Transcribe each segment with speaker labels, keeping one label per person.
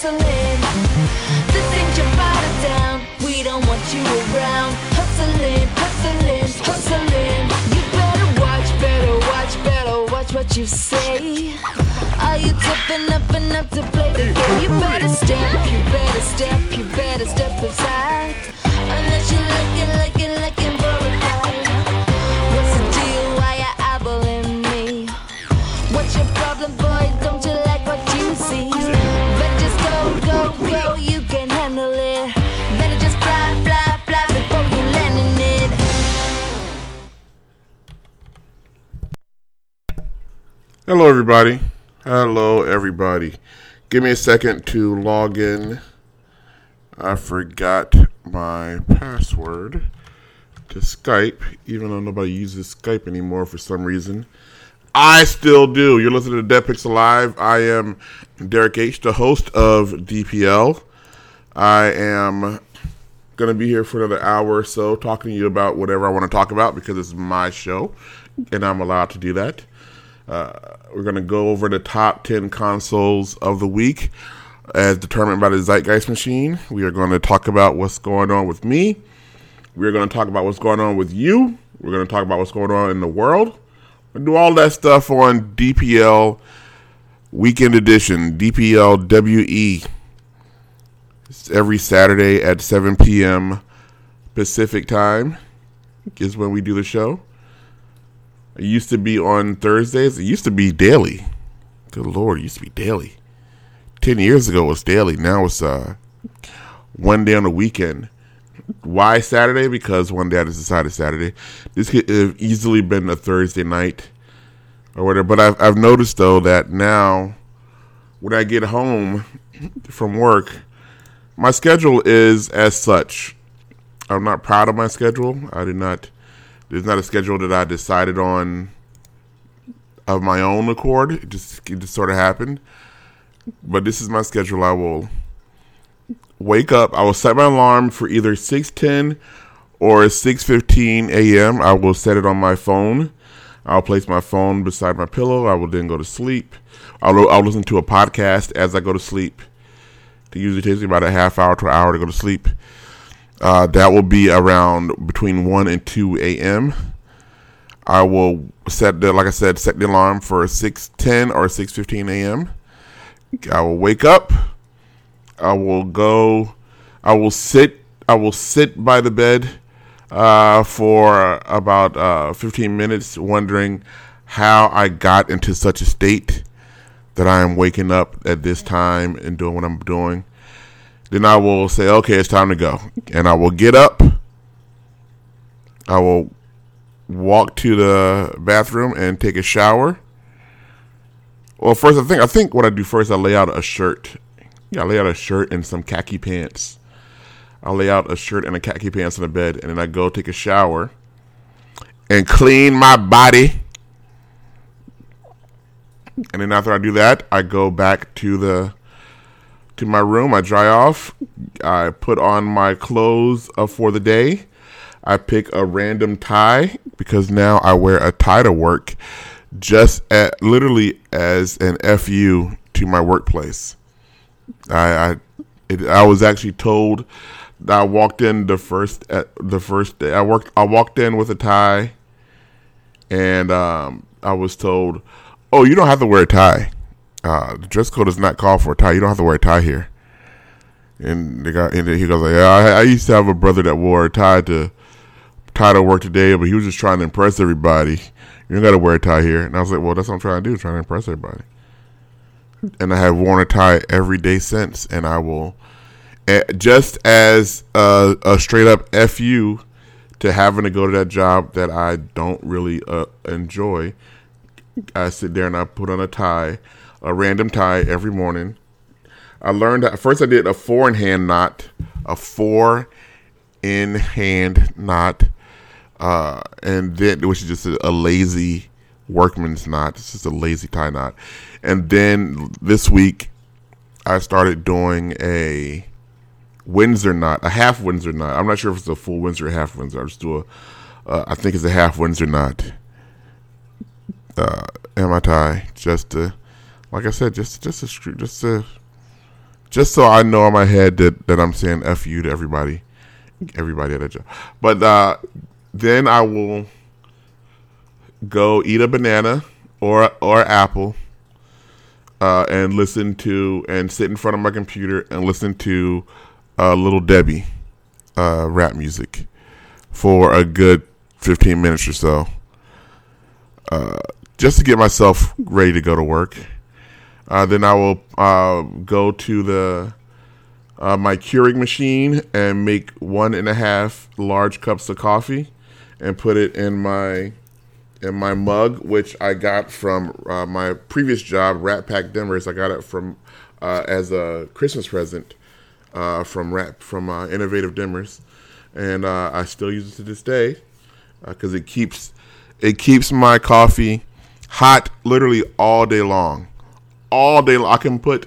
Speaker 1: hustling. The things you bottle down, we don't want you around. Hustling, hustling, hustling. You better watch, better watch, better watch what you say. Are you tough enough enough to play the game? You better step, you better step, you better step aside. Unless you're looking, looking, looking
Speaker 2: Hello, everybody. Hello, everybody. Give me a second to log in. I forgot my password to Skype, even though nobody uses Skype anymore for some reason. I still do. You're listening to Dead Pixel Live. I am Derek H., the host of DPL. I am going to be here for another hour or so talking to you about whatever I want to talk about because it's my show and I'm allowed to do that. Uh, we're going to go over the top 10 consoles of the week as determined by the Zeitgeist machine. We are going to talk about what's going on with me. We're going to talk about what's going on with you. We're going to talk about what's going on in the world. We'll do all that stuff on DPL Weekend Edition, DPL WE. It's every Saturday at 7 p.m. Pacific time is when we do the show. It used to be on Thursdays. It used to be daily. Good lord, it used to be daily. Ten years ago it was daily. Now it's uh one day on the weekend. Why Saturday? Because one day I just decided Saturday. This could have easily been a Thursday night or whatever. But I've I've noticed though that now when I get home from work, my schedule is as such. I'm not proud of my schedule. I did not. There's not a schedule that I decided on of my own accord. It just it just sort of happened. But this is my schedule. I will wake up. I will set my alarm for either six ten or six fifteen a.m. I will set it on my phone. I'll place my phone beside my pillow. I will then go to sleep. I'll, I'll listen to a podcast as I go to sleep. It usually takes me about a half hour to an hour to go to sleep. Uh, that will be around between 1 and 2 a.m. I will set the, like I said, set the alarm for 6.10 or 6.15 a.m. I will wake up. I will go. I will sit. I will sit by the bed uh, for about uh, 15 minutes, wondering how I got into such a state that I am waking up at this time and doing what I'm doing. Then I will say, okay, it's time to go. And I will get up. I will walk to the bathroom and take a shower. Well, first I think I think what I do first I lay out a shirt. Yeah, I lay out a shirt and some khaki pants. I lay out a shirt and a khaki pants on the bed, and then I go take a shower and clean my body. And then after I do that, I go back to the to my room. I dry off. I put on my clothes uh, for the day. I pick a random tie because now I wear a tie to work, just at literally as an fu to my workplace. I I, it, I was actually told that I walked in the first at the first day. I worked. I walked in with a tie, and um, I was told, "Oh, you don't have to wear a tie." Uh, the dress code does not call for a tie. You don't have to wear a tie here. And the guy, and he goes like, yeah, I, I used to have a brother that wore a tie to tie to work today, but he was just trying to impress everybody. You don't got to wear a tie here. And I was like, well, that's what I'm trying to do, trying to impress everybody. And I have worn a tie every day since, and I will, eh, just as a, a straight up fu to having to go to that job that I don't really uh, enjoy. I sit there and I put on a tie a random tie every morning. I learned that first I did a four in hand knot, a four in hand knot, uh, and then which is just a, a lazy workman's knot. It's just a lazy tie knot. And then this week I started doing a Windsor knot, a half Windsor knot. I'm not sure if it's a full Windsor or half Windsor. I just do a, uh, I think it's a half Windsor knot. Uh, in my tie, just to like I said, just just to just to just so I know in my head that, that I'm saying F you to everybody. Everybody at a job. But uh, then I will go eat a banana or or apple uh, and listen to and sit in front of my computer and listen to uh, Little Debbie uh, rap music for a good 15 minutes or so, uh, just to get myself ready to go to work. Uh, then I will uh, go to the uh, my Keurig machine and make one and a half large cups of coffee and put it in my in my mug, which I got from uh, my previous job, Rat Pack Dimmers. I got it from uh, as a Christmas present uh, from Rat from Innovative Dimmers, and I still use it to this day because it keeps it keeps my coffee hot literally all day long, all day. long. I can put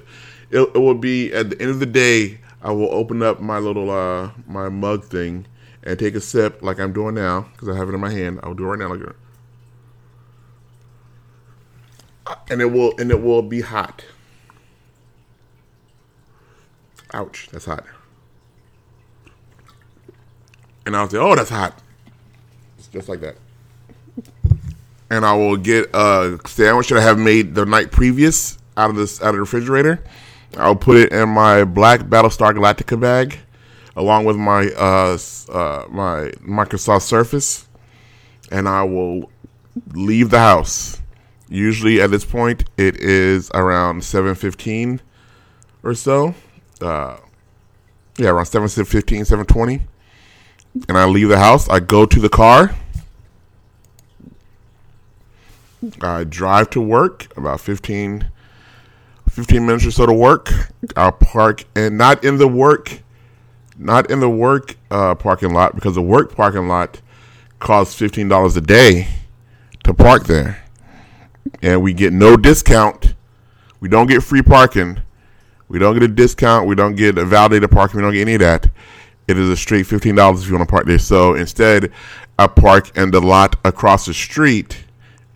Speaker 2: it, it will be at the end of the day. I will open up my little uh, my mug thing and take a sip like I'm doing now because I have it in my hand. I'll do it right now. Like, and it will and it will be hot. Ouch, that's hot. And I'll say, "Oh, that's hot." It's just like that. And I will get a sandwich that I have made the night previous out of this out of the refrigerator. I'll put it in my black Battlestar Galactica bag, along with my uh, uh, my Microsoft Surface, and I will leave the house Usually at this point, it is around 7.15 or so. Uh, yeah, around 7.15, 7.20. And I leave the house. I go to the car. I drive to work, about 15, 15 minutes or so to work. I'll park, and not in the work, not in the work uh, parking lot, because the work parking lot costs $15 a day to park there and we get no discount. We don't get free parking. We don't get a discount. We don't get a validated parking. We don't get any of that. It is a straight fifteen dollars if you want to park there. So instead, I park in the lot across the street,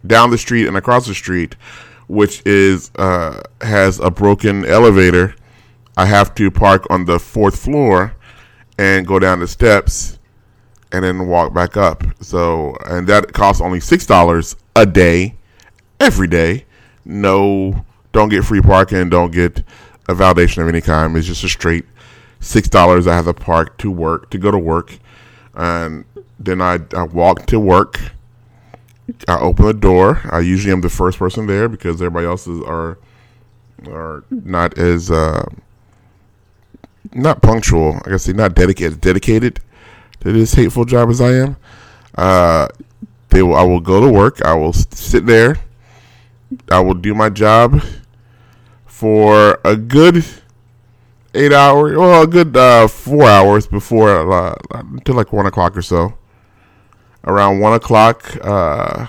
Speaker 2: down the street and across the street, which is uh, has a broken elevator. I have to park on the fourth floor and go down the steps and then walk back up. So and that costs only six dollars a day every day. No, don't get free parking. Don't get a validation of any kind. It's just a straight six dollars. I have to park to work to go to work, and then I, I walk to work. I open the door. I usually am the first person there because everybody else is, are are not as uh, not punctual. I guess they're not dedicated dedicated to this hateful job as I am. Uh, they will. I will go to work. I will sit there I will do my job for a good eight hours, well, a good uh, four hours before uh, until like one o'clock or so. Around one o'clock, uh,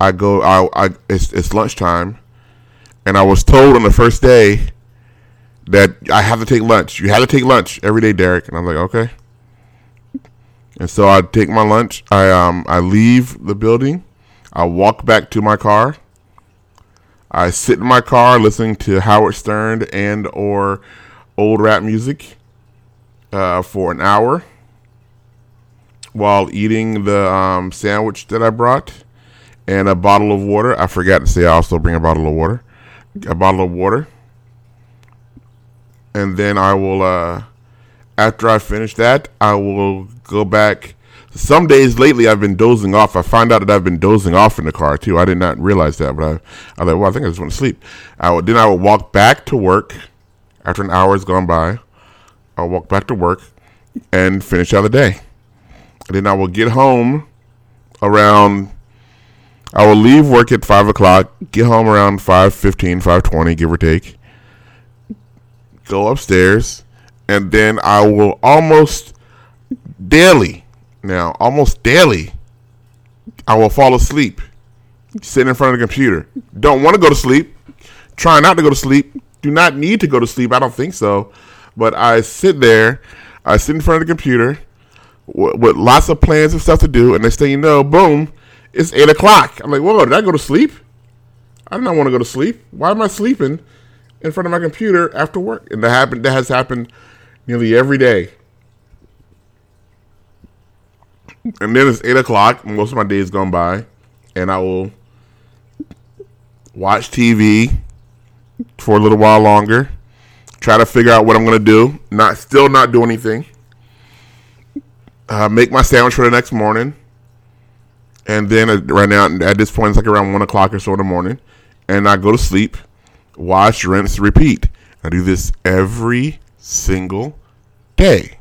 Speaker 2: I go. I, I it's, it's lunchtime, and I was told on the first day that I have to take lunch. You have to take lunch every day, Derek. And I'm like, okay. And so I take my lunch. I um I leave the building. I walk back to my car. I sit in my car listening to Howard Stern and or old rap music uh, for an hour while eating the um, sandwich that I brought and a bottle of water. I forgot to say I also bring a bottle of water. A bottle of water. And then I will, uh, after I finish that, I will go back some days lately I've been dozing off. I find out that I've been dozing off in the car too. I did not realize that, but I, I was like, well, I think I just want to sleep. I would, then I would walk back to work after an hour has gone by. I'll walk back to work and finish out the day. And then I will get home around. I will leave work at five o'clock. Get home around 5.15, 5.20, give or take. Go upstairs, and then I will almost daily now, almost daily, I will fall asleep, sit in front of the computer. Don't want to go to sleep. Try not to go to sleep. Do not need to go to sleep. I don't think so. But I sit there, I sit in front of the computer with, lots of plans and stuff to do, and next thing you know, boom, it's eight o'clock. I'm like, whoa, did I go to sleep? I did not want to go to sleep. Why am I sleeping in front of my computer after work, and that happened. That has happened nearly every day. And then it's eight o'clock. Most of my days gone by, and I will watch TV for a little while longer. Try to figure out what I'm gonna do. Not still not do anything. Uh, make my sandwich for the next morning, and then uh, right now at this point it's like around one o'clock or so in the morning, and I go to sleep. Wash, rinse, repeat. I do this every single day,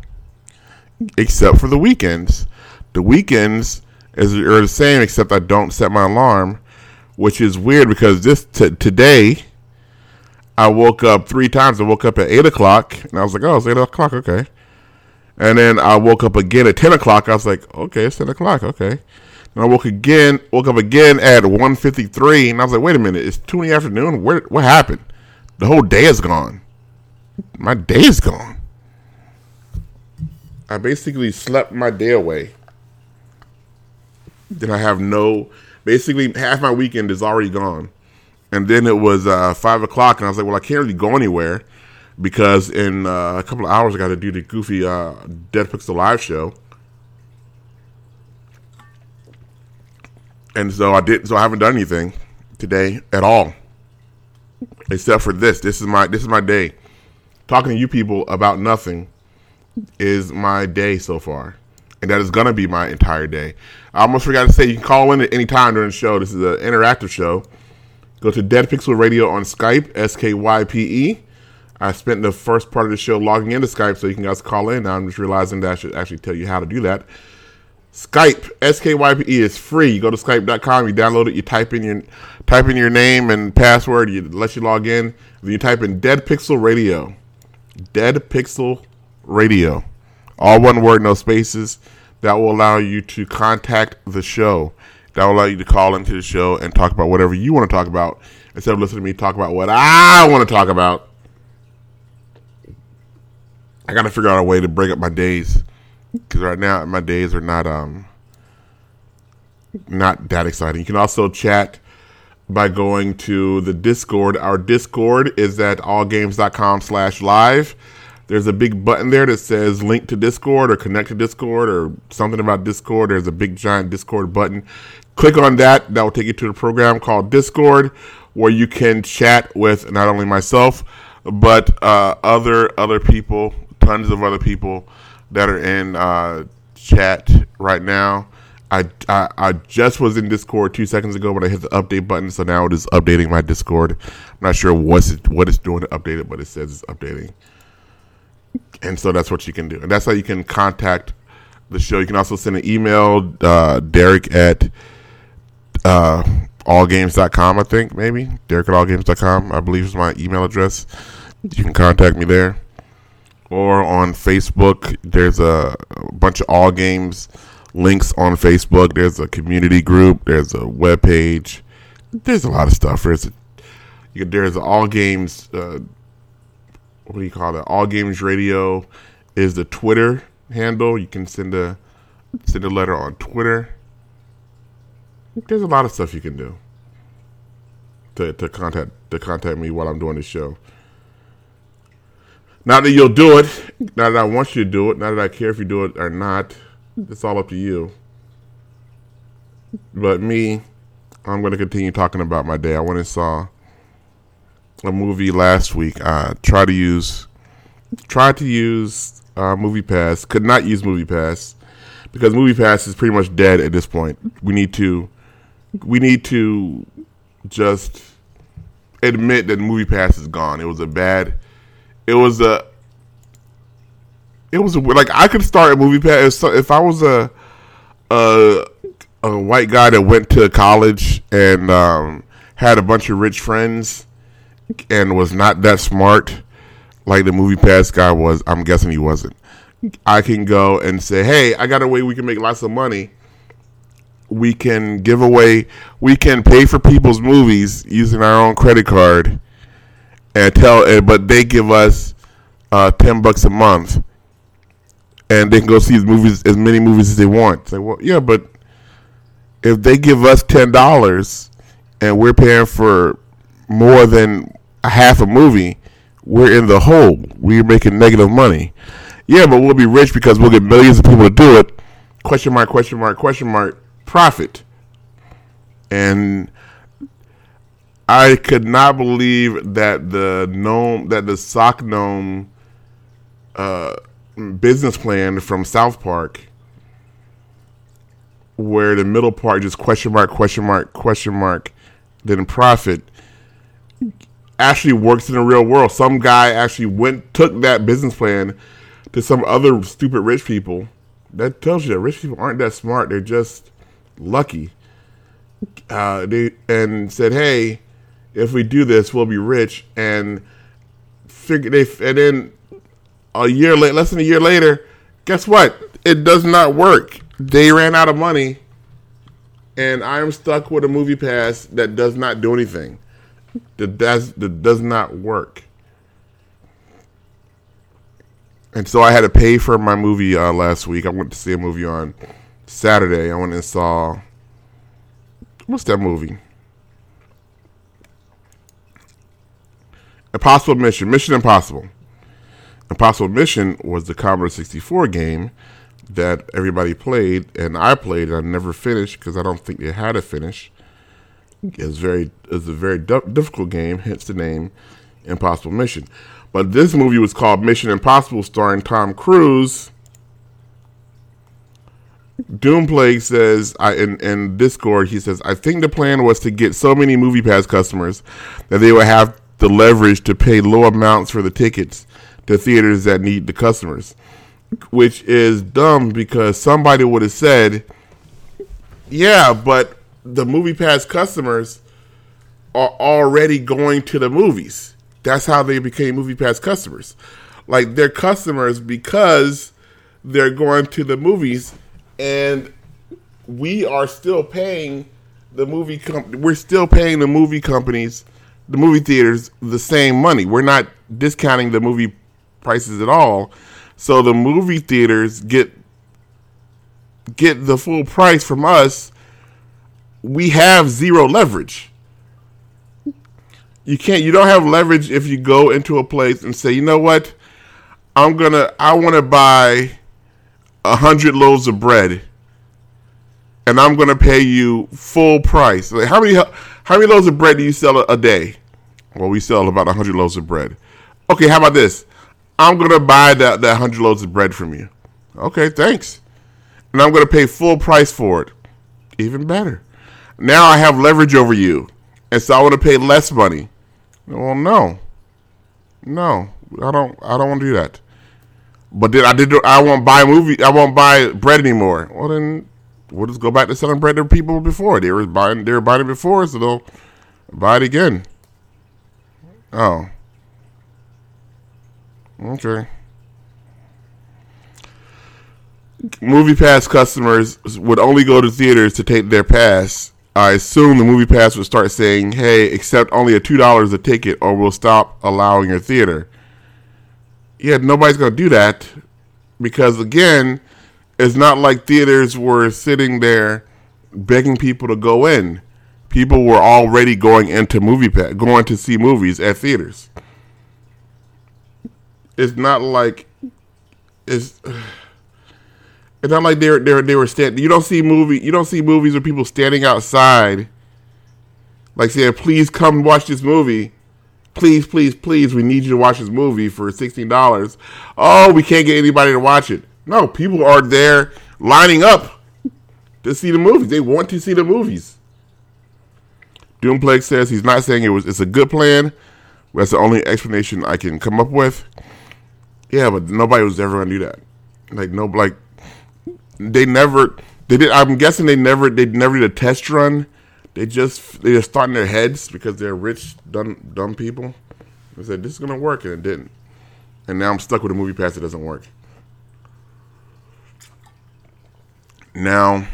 Speaker 2: except for the weekends. The weekends is are the same, except I don't set my alarm, which is weird because this t- today I woke up three times. I woke up at eight o'clock, and I was like, "Oh, it's eight o'clock, okay." And then I woke up again at ten o'clock. I was like, "Okay, it's ten o'clock, okay." And I woke again, woke up again at 1.53, and I was like, "Wait a minute, it's two in the afternoon. Where, what happened? The whole day is gone. My day is gone. I basically slept my day away. Then I have no. Basically, half my weekend is already gone." And then it was uh, five o'clock, and I was like, "Well, I can't really go anywhere because in uh, a couple of hours I got to do the Goofy uh, Dead Pixel live show." And so I did. So I haven't done anything today at all, except for this. This is my this is my day. Talking to you people about nothing is my day so far, and that is gonna be my entire day. I almost forgot to say you can call in at any time during the show. This is an interactive show. Go to Dead Pixel Radio on Skype, S K Y P E. I spent the first part of the show logging into Skype so you can guys call in. Now I'm just realizing that I should actually tell you how to do that. Skype, S K Y P E is free. You go to skype.com, you download it, you type in your type in your name and password, you let you log in, then you type in Dead Pixel Radio. Dead Pixel Radio. All one word, no spaces. That will allow you to contact the show. That will allow you to call into the show and talk about whatever you want to talk about instead of listening to me talk about what I want to talk about. I got to figure out a way to break up my days because right now my days are not um not that exciting. You can also chat by going to the Discord. Our Discord is at allgames.com slash live. There's a big button there that says link to Discord or connect to Discord or something about Discord. There's a big giant Discord button. Click on that. That will take you to the program called Discord where you can chat with not only myself but uh, other other people, tons of other people that are in uh, chat right now. I, I, I just was in Discord two seconds ago but I hit the update button, so now it is updating my Discord. I'm not sure what's it, what it's doing to update it, but it says it's updating. And so that's what you can do. And that's how you can contact the show. You can also send an email, uh, Derek at uh, allgames.com, I think, maybe. Derek at allgames.com, I believe is my email address. You can contact me there. Or on Facebook, there's a, bunch of All Games links on Facebook. There's a community group. There's a web page. There's a lot of stuff. There's a, there's All Games. Uh, what do you call it? All Games Radio is the Twitter handle. You can send a send a letter on Twitter. There's a lot of stuff you can do to, to contact to contact me while I'm doing the show. Not that you'll do it, not that I want you to do it, not that I care if you do it or not. It's all up to you. But me, I'm going to continue talking about my day. I went and saw a movie last week. I tried to use, tried to use uh, Movie Pass. Could not use Movie Pass because Movie Pass is pretty much dead at this point. We need to, we need to just admit that Movie Pass is gone. It was a bad, it was a, it was a, like I could start a Movie Pass if, I was a, a, a white guy that went to college and um, had a bunch of rich friends and was not that smart like the movie pass guy was i'm guessing he wasn't. I can go and say hey i got a way we can make lots of money. We can give away we can pay for people's movies using our own credit card and tell but they give us uh, 10 bucks a month and they can go see as movies as many movies as they want say well yeah but if they give us ten dollars and we're paying for more than a half a movie, we're in the hole. We're making negative money. Yeah, but we'll be rich because we'll get millions of people to do it. Question mark, question mark, question mark, profit. And I could not believe that the gnome that the sock gnome uh, business plan from South Park where the middle part just question mark, question mark, question mark, then profit actually works in the real world. Some guy actually went took that business plan to some other stupid rich people. That tells you that rich people aren't that smart. They're just lucky. Uh, they and said, "Hey, if we do this, we'll be rich." And figure they and then a year late, less than a year later, guess what? It does not work. They ran out of money, and I am stuck with a movie pass that does not do anything. That does that does not work. And so I had to pay for my movie uh, last week. I went to see a movie on Saturday. I went and saw what's that movie? Impossible Mission. Mission Impossible. Impossible Mission was the Commodore 64 game that everybody played, and I played. And I never finished because I don't think they had a finish. It's very it's a very difficult game, hence the name Impossible Mission. But this movie was called Mission Impossible, starring Tom Cruise. Doomplague says, I in, in Discord, he says, I think the plan was to get so many Movie Pass customers that they would have the leverage to pay low amounts for the tickets to theaters that need the customers which is dumb because somebody would have said, "Yeah, but the Movie Pass customers are already going to the movies. That's how they became Movie Pass customers. Like they're customers because they're going to the movies, and we are still paying the movie. Com- we're still paying the movie companies, the movie theaters, the same money. We're not discounting the movie prices at all." So the movie theaters get get the full price from us. We have zero leverage. You can't you don't have leverage if you go into a place and say, "You know what? I'm going to I want to buy a 100 loaves of bread." And I'm going to pay you full price. Like how many how many loaves of bread do you sell a, a day? Well, we sell about 100 loaves of bread. Okay, how about this? I'm gonna buy that that hundred loaves of bread from you. Okay, thanks. And I'm gonna pay full price for it. Even better. Now I have leverage over you, and so I want to pay less money. Well, no, no, I don't. I don't want to do that. But then I did. I won't buy movie. I won't buy bread anymore. Well, then we'll just go back to selling bread to people before. They were buying. They were buying it before, so they'll buy it again. Oh. Okay. Movie Pass customers would only go to theaters to take their pass. I assume the Movie Pass would start saying, "Hey, accept only a two dollars a ticket, or we'll stop allowing your theater." Yeah, nobody's gonna do that because again, it's not like theaters were sitting there begging people to go in. People were already going into movie pass, going to see movies at theaters it's not like it's it's not like they're they they were standing. You don't see movie. You don't see movies where people standing outside, like saying, "Please come watch this movie." Please, please, please, we need you to watch this movie for sixteen dollars. Oh, we can't get anybody to watch it. No, people are there lining up to see the movies. They want to see the movies. Doomplex says he's not saying it was. It's a good plan. That's the only explanation I can come up with. Yeah, but nobody was ever gonna do that. Like no, like they never. They did. I'm guessing they never. They never did a test run. They just they just thought in their heads because they're rich, dumb, dumb people. They said this is gonna work, and it didn't. And now I'm stuck with a movie pass that doesn't work. Now,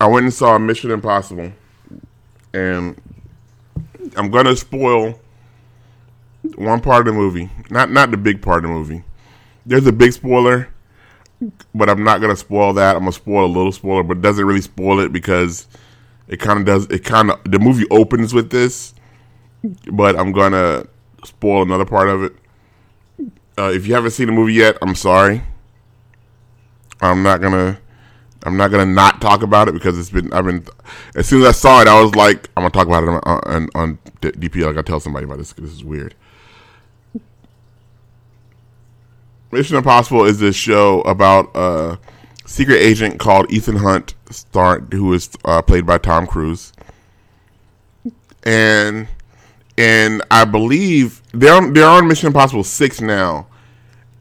Speaker 2: I went and saw Mission Impossible, and I'm gonna spoil one part of the movie, not not the big part of the movie. There's a big spoiler, but I'm not gonna spoil that. I'm gonna spoil a little spoiler, but it doesn't really spoil it because it kind of does. It kind of the movie opens with this, but I'm gonna spoil another part of it. Uh, if you haven't seen the movie yet, I'm sorry. I'm not gonna. I'm not gonna not talk about it because it's been. I've been. As soon as I saw it, I was like, I'm gonna talk about it on on, on DP. I gotta tell somebody about this. This is weird. Mission Impossible is this show about a secret agent called Ethan Hunt, star who is uh, played by Tom Cruise, and and I believe they're they're on Mission Impossible six now,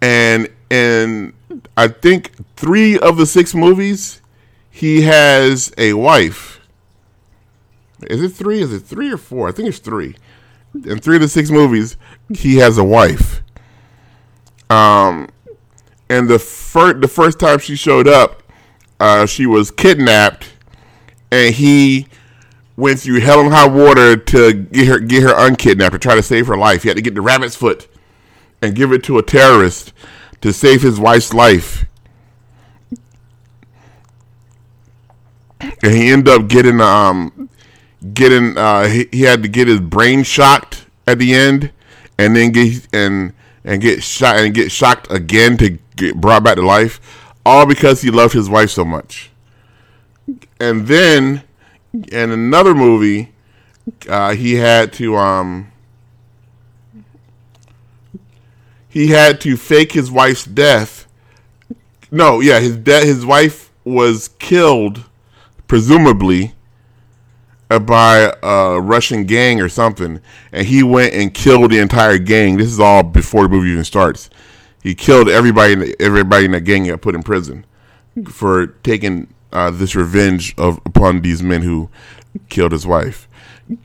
Speaker 2: and and I think three of the six movies he has a wife. Is it three? Is it three or four? I think it's three. In three of the six movies, he has a wife. Um, and the first the first time she showed up, uh, she was kidnapped, and he went through hell and high water to get her get her unkidnapped to try to save her life. He had to get the rabbit's foot and give it to a terrorist to save his wife's life. And he ended up getting um getting uh he, he had to get his brain shocked at the end and then get and and get shot and get shocked again to get brought back to life all because he loved his wife so much. And then in another movie uh, he had to um he had to fake his wife's death. No, yeah, his death. His wife was killed, presumably, uh, by a Russian gang or something, and he went and killed the entire gang. This is all before the movie even starts. He killed everybody. In the, everybody in the gang got put in prison for taking uh, this revenge of upon these men who killed his wife.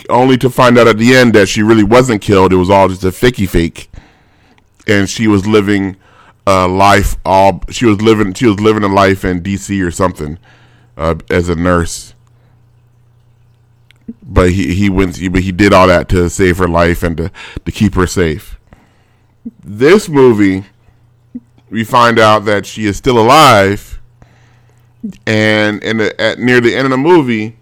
Speaker 2: Only to find out at the end that she really wasn't killed. It was all just a fakey fake and she was living a life all she was living she was living a life in DC or something uh, as a nurse. But he he went but he did all that to save her life and to to keep her safe. This movie we find out that she is still alive and and at near the end of the movie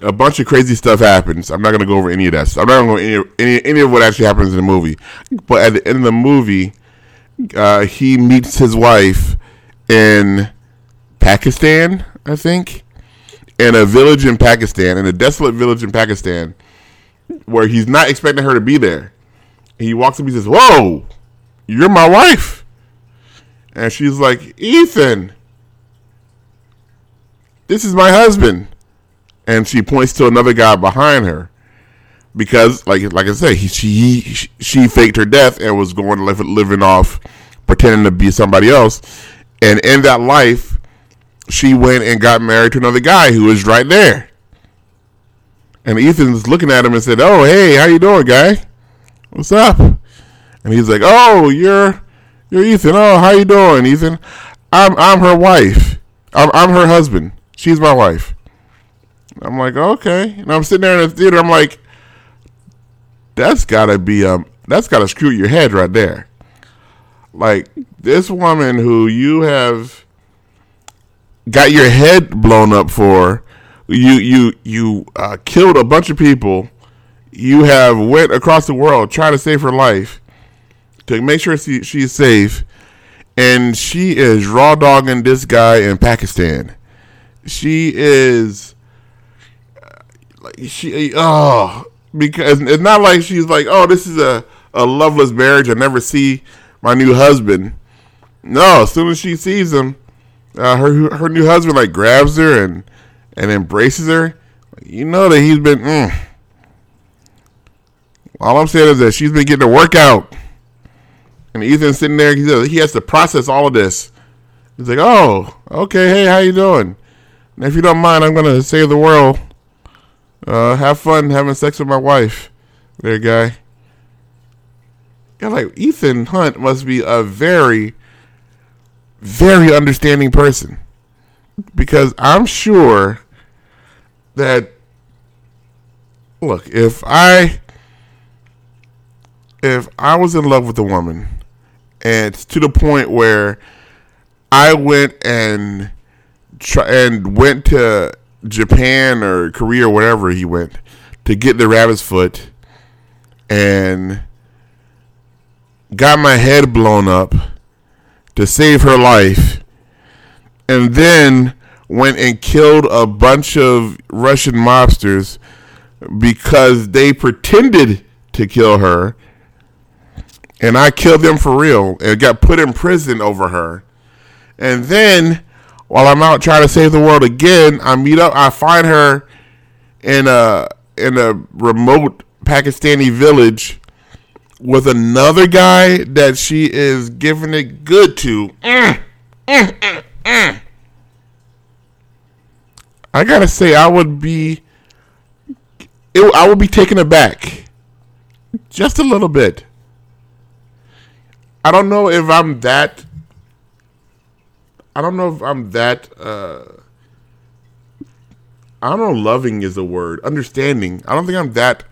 Speaker 2: a bunch of crazy stuff happens. I'm not going to go over any of that. Stuff. I'm not going to go any, any any of what actually happens in the movie. But at the end of the movie, uh, he meets his wife in Pakistan, I think, in a village in Pakistan, in a desolate village in Pakistan, where he's not expecting her to be there. He walks up, and he says, "Whoa, you're my wife," and she's like, "Ethan, this is my husband." And she points to another guy behind her because, like like I said, he, she he, she faked her death and was going to live living off pretending to be somebody else, and in that life, she went and got married to another guy who was right there. And Ethan's looking at him and said, "Oh, hey, how you doing, guy? What's up?" And he's like, "Oh, you're you're Ethan. Oh, how you doing, Ethan? I'm I'm her wife. I'm I'm her husband. She's my wife." I'm like, okay. And I'm sitting there in the theater. I'm like, that's gotta be um, that's gotta screw your head right there. Like this woman who you have got your head blown up for, you you you uh, killed a bunch of people. You have went across the world trying to save her life to make sure she, she's safe, and she is raw dogging this guy in Pakistan. She is like she oh because it's not like she's like oh this is a a loveless marriage I never see my new husband. No, as soon as she sees him, uh, her her new husband like grabs her and and embraces her. You know that he's been. Mm. All I'm saying is that she's been getting a workout, and Ethan's sitting there. He he has to process all of this. He's like, "Oh, okay. Hey, how you doing? And if you don't mind, I'm gonna save the world uh, have fun having sex with my wife, there, guy. Yeah, like Ethan Hunt must be a very, very understanding person because I'm sure that look if I if I was in love with a woman and to the point where I went and try and went to Japan or Korea or wherever he went to get the rabbit's foot and got my head blown up to save her life, and then went and killed a bunch of Russian mobsters because they pretended to kill her. And I killed them for real and got put in prison over her. And then while I'm out trying to save the world again, I meet up I find her in a in a remote Pakistani village with another guy that she is giving it good to. I gotta say, I would be, it, I would be taken aback, just a little bit. I don't know if I'm that. I don't know if I'm that. Uh, I don't know. Loving is a word. Understanding. I don't think I'm that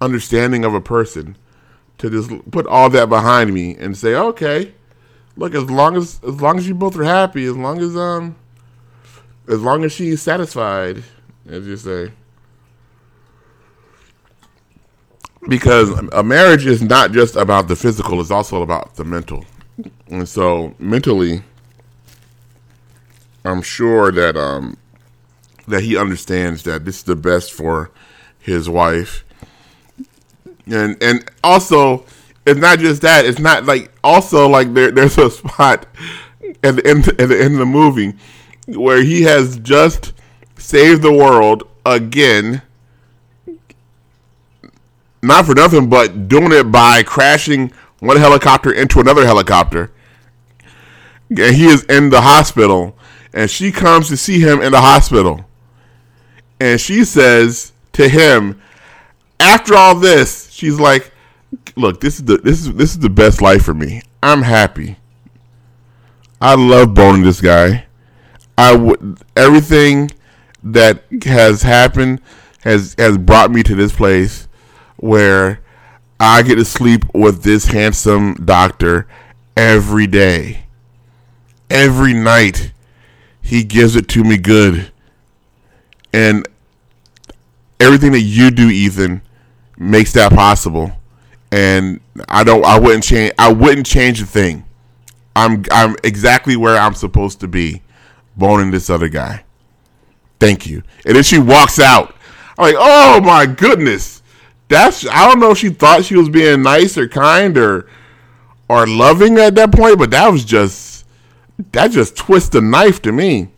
Speaker 2: understanding of a person to just put all that behind me and say, okay, look, as long as as long as you both are happy, as long as um, as long as she's satisfied, as you say. Because a marriage is not just about the physical; it's also about the mental. And so, mentally, I'm sure that um, that he understands that this is the best for his wife, and and also it's not just that. It's not like also like there there's a spot at the end at the end of the movie where he has just saved the world again. Not for nothing, but doing it by crashing one helicopter into another helicopter. And he is in the hospital, and she comes to see him in the hospital. And she says to him, after all this, she's like, "Look, this is the this is this is the best life for me. I'm happy. I love boning this guy. I would everything that has happened has has brought me to this place where I get to sleep with this handsome doctor every day. Every night he gives it to me good. And everything that you do, Ethan, makes that possible. And I don't I wouldn't change I wouldn't change a thing. I'm I'm exactly where I'm supposed to be boning this other guy. Thank you. And then she walks out. I'm like, oh my goodness. That's I don't know if she thought she was being nice or kind or or loving at that point, but that was just that just twists the knife to me.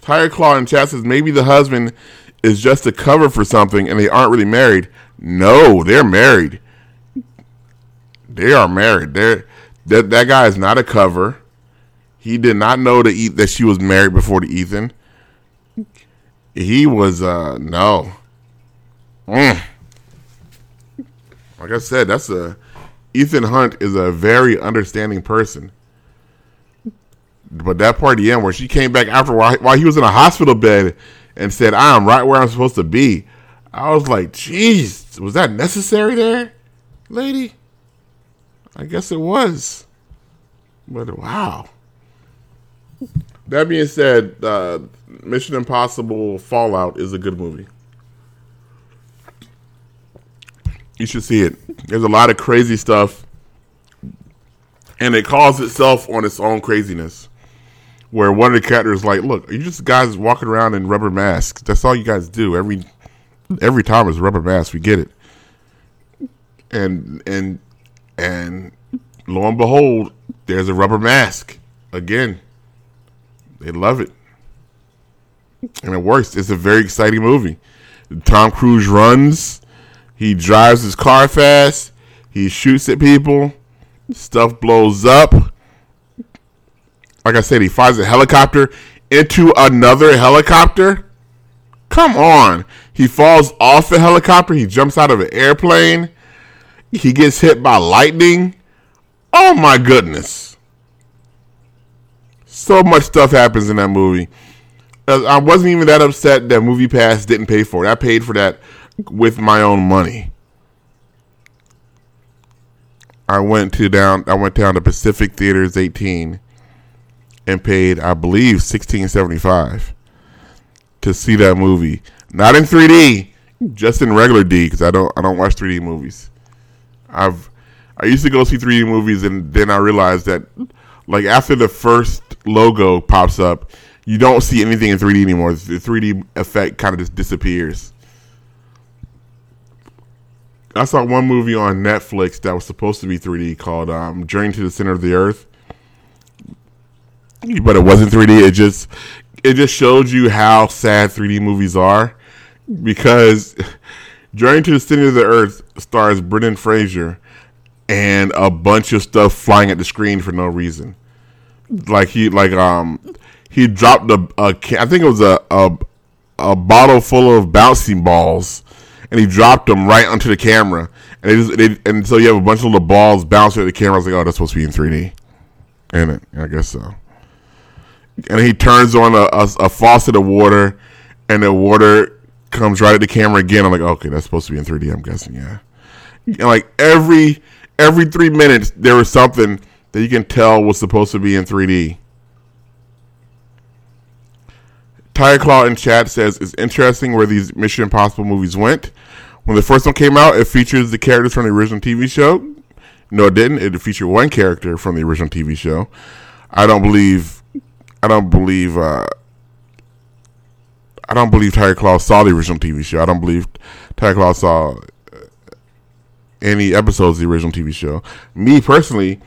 Speaker 2: Tiger Claw and chat says maybe the husband is just a cover for something and they aren't really married. No, they're married. They are married. They're that that guy is not a cover. He did not know that that she was married before to Ethan. He was uh no. Mm. Like I said, that's a Ethan Hunt is a very understanding person. But that part at the end where she came back after while, while he was in a hospital bed and said, I am right where I'm supposed to be. I was like, jeez, was that necessary there, lady? I guess it was. But wow. That being said, uh, Mission Impossible Fallout is a good movie. You should see it. There's a lot of crazy stuff, and it calls itself on its own craziness. Where one of the characters like, "Look, you just guys walking around in rubber masks. That's all you guys do every every time is a rubber mask. We get it." And and and lo and behold, there's a rubber mask again. They love it. And it works. It's a very exciting movie. Tom Cruise runs. He drives his car fast. He shoots at people. Stuff blows up. Like I said, he fires a helicopter into another helicopter. Come on. He falls off a helicopter. He jumps out of an airplane. He gets hit by lightning. Oh my goodness. So much stuff happens in that movie. Uh, I wasn't even that upset that Movie Pass didn't pay for it. I paid for that with my own money. I went to down I went down to Pacific Theaters 18 and paid I believe 1675 to see that movie. Not in 3D, just in regular D cuz I don't I don't watch 3D movies. I've I used to go see 3D movies, and then I realized that like after the first logo pops up, you don't see anything in 3D anymore. The 3D effect kind of just disappears. I saw one movie on Netflix that was supposed to be 3D called um, Journey to the Center of the Earth, but it wasn't 3D. It just it just showed you how sad 3D movies are because Journey to the Center of the Earth stars Brendan Fraser and a bunch of stuff flying at the screen for no reason. Like he like um he dropped a, a I think it was a, a a bottle full of bouncing balls and he dropped them right onto the camera. And, just, they, and so you have a bunch of little balls bouncing at the camera. I was like, oh, that's supposed to be in 3D. And it, I guess so. And he turns on a, a, a, faucet of water, and the water comes right at the camera again. I'm like, okay, that's supposed to be in 3D. I'm guessing, yeah. And like every every three minutes, there was something that you can tell was supposed to be in 3D. Tiger Claw in chat says it's interesting where these Mission Impossible movies went. When the first one came out, it features the characters from the original TV show. No, it didn't. It featured one character from the original TV show. I don't believe. I don't believe. Uh, I don't believe Tiger Claw saw the original TV show. I don't believe Tiger Claw saw uh, any episodes of the original TV show. Me personally,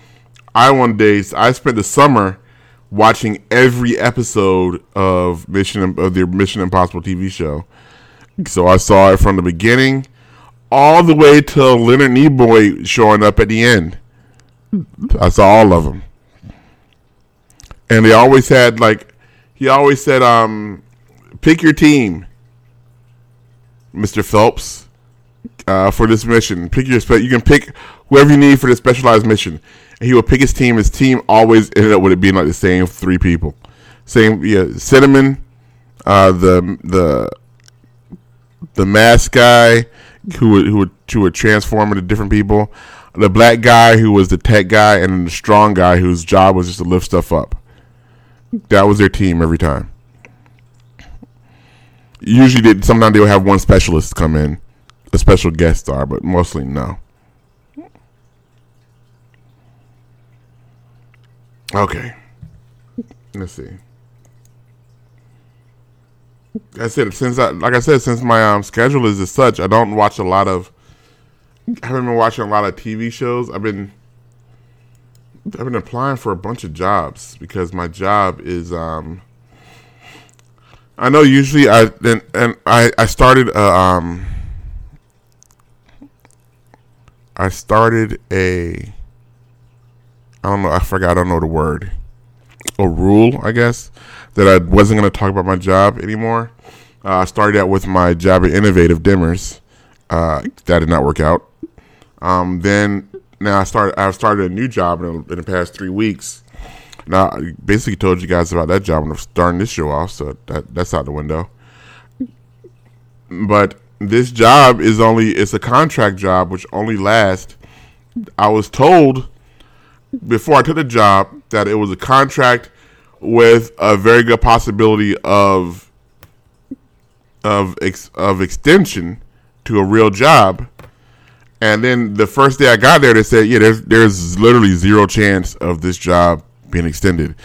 Speaker 2: I one day I spent the summer watching every episode of Mission of the Mission Impossible TV show. So I saw it from the beginning all the way till Leonard Nimoy showing up at the end. I saw all of them, and they always had like he always said, um, "Pick your team, Mister Phelps, uh, for this mission. Pick your spe- you can pick whoever you need for the specialized mission." And he would pick his team. His team always ended up with it being like the same three people. Same, yeah, Cinnamon, uh, the the the mask guy who would who would who would transform into different people, the black guy who was the tech guy, and the strong guy whose job was just to lift stuff up. That was their team every time. Usually, they, sometimes they would have one specialist come in, a special guest star, but mostly no. Okay. Let's see. I said since I like I said since my um schedule is as such, I don't watch a lot of. I haven't been watching a lot of TV shows. I've been. I've been applying for a bunch of jobs because my job is um. I know usually I and and I I started uh, um. I started a I don't know. I forgot. I don't know the word. A rule, I guess, that I wasn't going to talk about my job anymore. Uh, I started out with my job at Innovative Dimmers. Uh, that did not work out. Um, then now I started. I've started a new job in, in, the past three weeks. Now, I basically told you guys about that job when I'm starting this show off, so that that's out the window. But this job is only it's a contract job which only lasts. I was told before I took the job that it was a contract with a very good possibility of of ex, of extension to a real job. And then the first day I got there, they said, "Yeah, there's there's literally zero chance of this job being extended.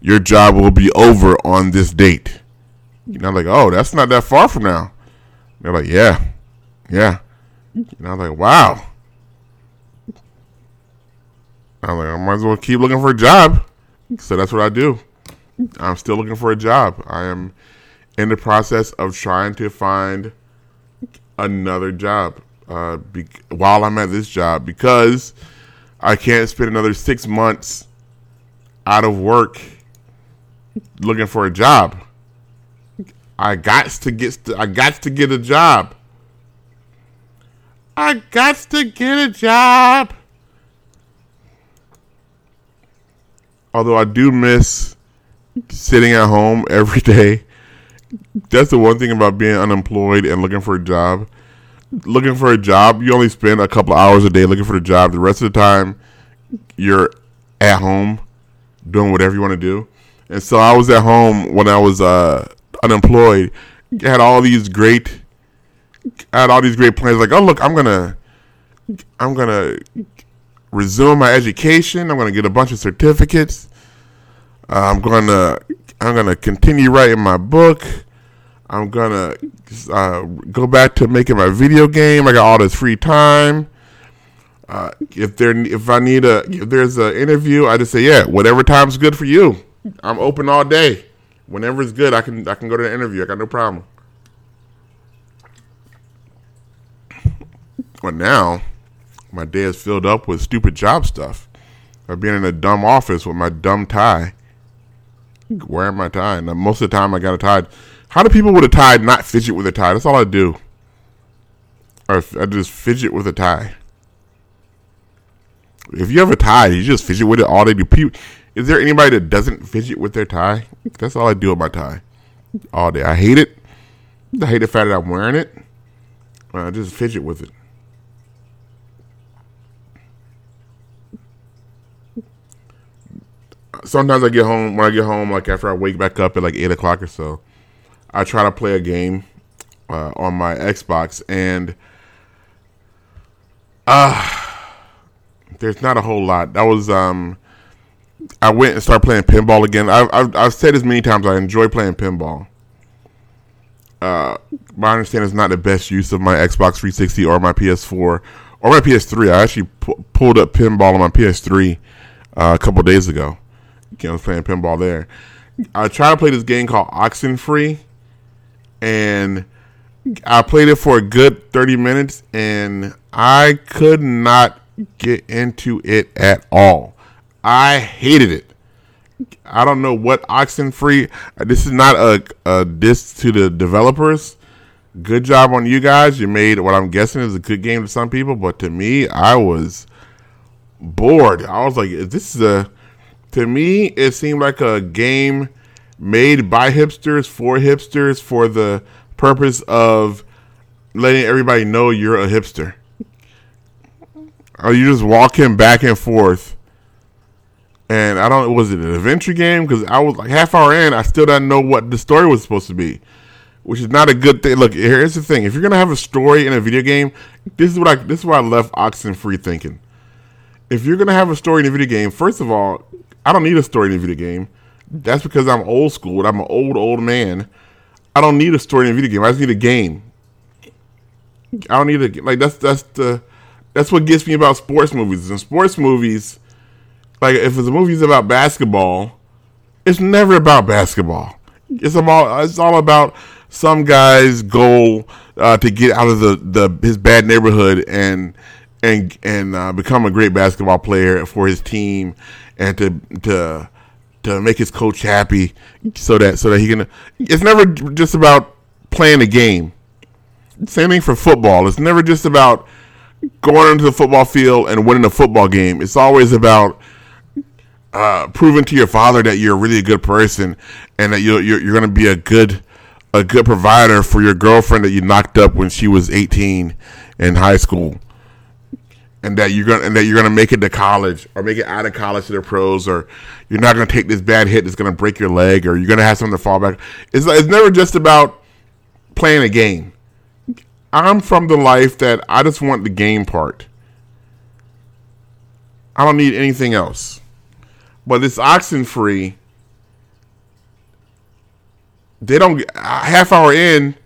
Speaker 2: Your job will be over on this date." And I'm like, "Oh, that's not that far from now." They're like, "Yeah, yeah." And I'm like, "Wow." I'm like, I might as well keep looking for a job. So that's what I do. I'm still looking for a job. I am in the process of trying to find another job uh, be- while I'm at this job because I can't spend another six months out of work looking for a job. I got to get st- I got to get a job. I got to get a job. although I do miss sitting at home every day. That's the one thing about being unemployed and looking for a job. Looking for a job, you only spend a couple hours a day looking for a job. The rest of the time, you're at home doing whatever you want to do. And so I was at home when I was uh, unemployed. I had all these great, I had all these great plans. Like, oh look, I'm gonna, I'm gonna resume my education. I'm gonna get a bunch of certificates. Uh, I'm gonna I'm gonna continue writing my book. I'm gonna uh, go back to making my video game. I got all this free time. Uh, if there, if I need a, if there's an interview, I just say, yeah, whatever time's good for you. I'm open all day. Whenever it's good, I can, I can go to the interview. I got no problem. But now, my day is filled up with stupid job stuff. I've been in a dumb office with my dumb tie. Wearing my tie, and most of the time I got a tie. How do people with a tie not fidget with a tie? That's all I do. Or I just fidget with a tie. If you have a tie, you just fidget with it all day. Do people? Is there anybody that doesn't fidget with their tie? That's all I do with my tie, all day. I hate it. I hate the fact that I'm wearing it. I just fidget with it. Sometimes I get home when I get home, like after I wake back up at like eight o'clock or so. I try to play a game uh, on my Xbox, and uh there's not a whole lot. That was um, I went and started playing pinball again. I've I've, I've said this many times. I enjoy playing pinball. Uh, my understanding is not the best use of my Xbox 360 or my PS4 or my PS3. I actually pu- pulled up pinball on my PS3 uh, a couple days ago. Know, I was playing pinball there. I tried to play this game called Oxenfree, and I played it for a good 30 minutes, and I could not get into it at all. I hated it. I don't know what Oxenfree. Uh, this is not a, a diss to the developers. Good job on you guys. You made what I'm guessing is a good game to some people, but to me, I was bored. I was like, this is a. To me, it seemed like a game made by hipsters for hipsters for the purpose of letting everybody know you're a hipster. Are you just walking back and forth? And I don't. Was it an adventure game? Because I was like half hour in, I still didn't know what the story was supposed to be, which is not a good thing. Look, here's the thing: if you're gonna have a story in a video game, this is what I. This is why I left Oxenfree thinking. If you're gonna have a story in a video game, first of all, I don't need a story in a video game. That's because I'm old school. I'm an old old man. I don't need a story in a video game. I just need a game. I don't need a like that's that's the that's what gets me about sports movies. In sports movies, like if it's a movie's about basketball, it's never about basketball. It's about it's all about some guy's goal uh, to get out of the, the his bad neighborhood and and and uh, become a great basketball player for his team and to to to make his coach happy so that so that he can. It's never just about playing a game. Same thing for football. It's never just about going into the football field and winning a football game. It's always about uh, proving to your father that you're really a good person and that you're you're, you're going to be a good a good provider for your girlfriend that you knocked up when she was 18 in high school. And that you're gonna and that you're gonna make it to college or make it out of college to the pros or you're not gonna take this bad hit that's gonna break your leg or you're gonna have something to fall back. It's it's never just about playing a game. I'm from the life that I just want the game part. I don't need anything else. But this Oxenfree, they don't half hour in,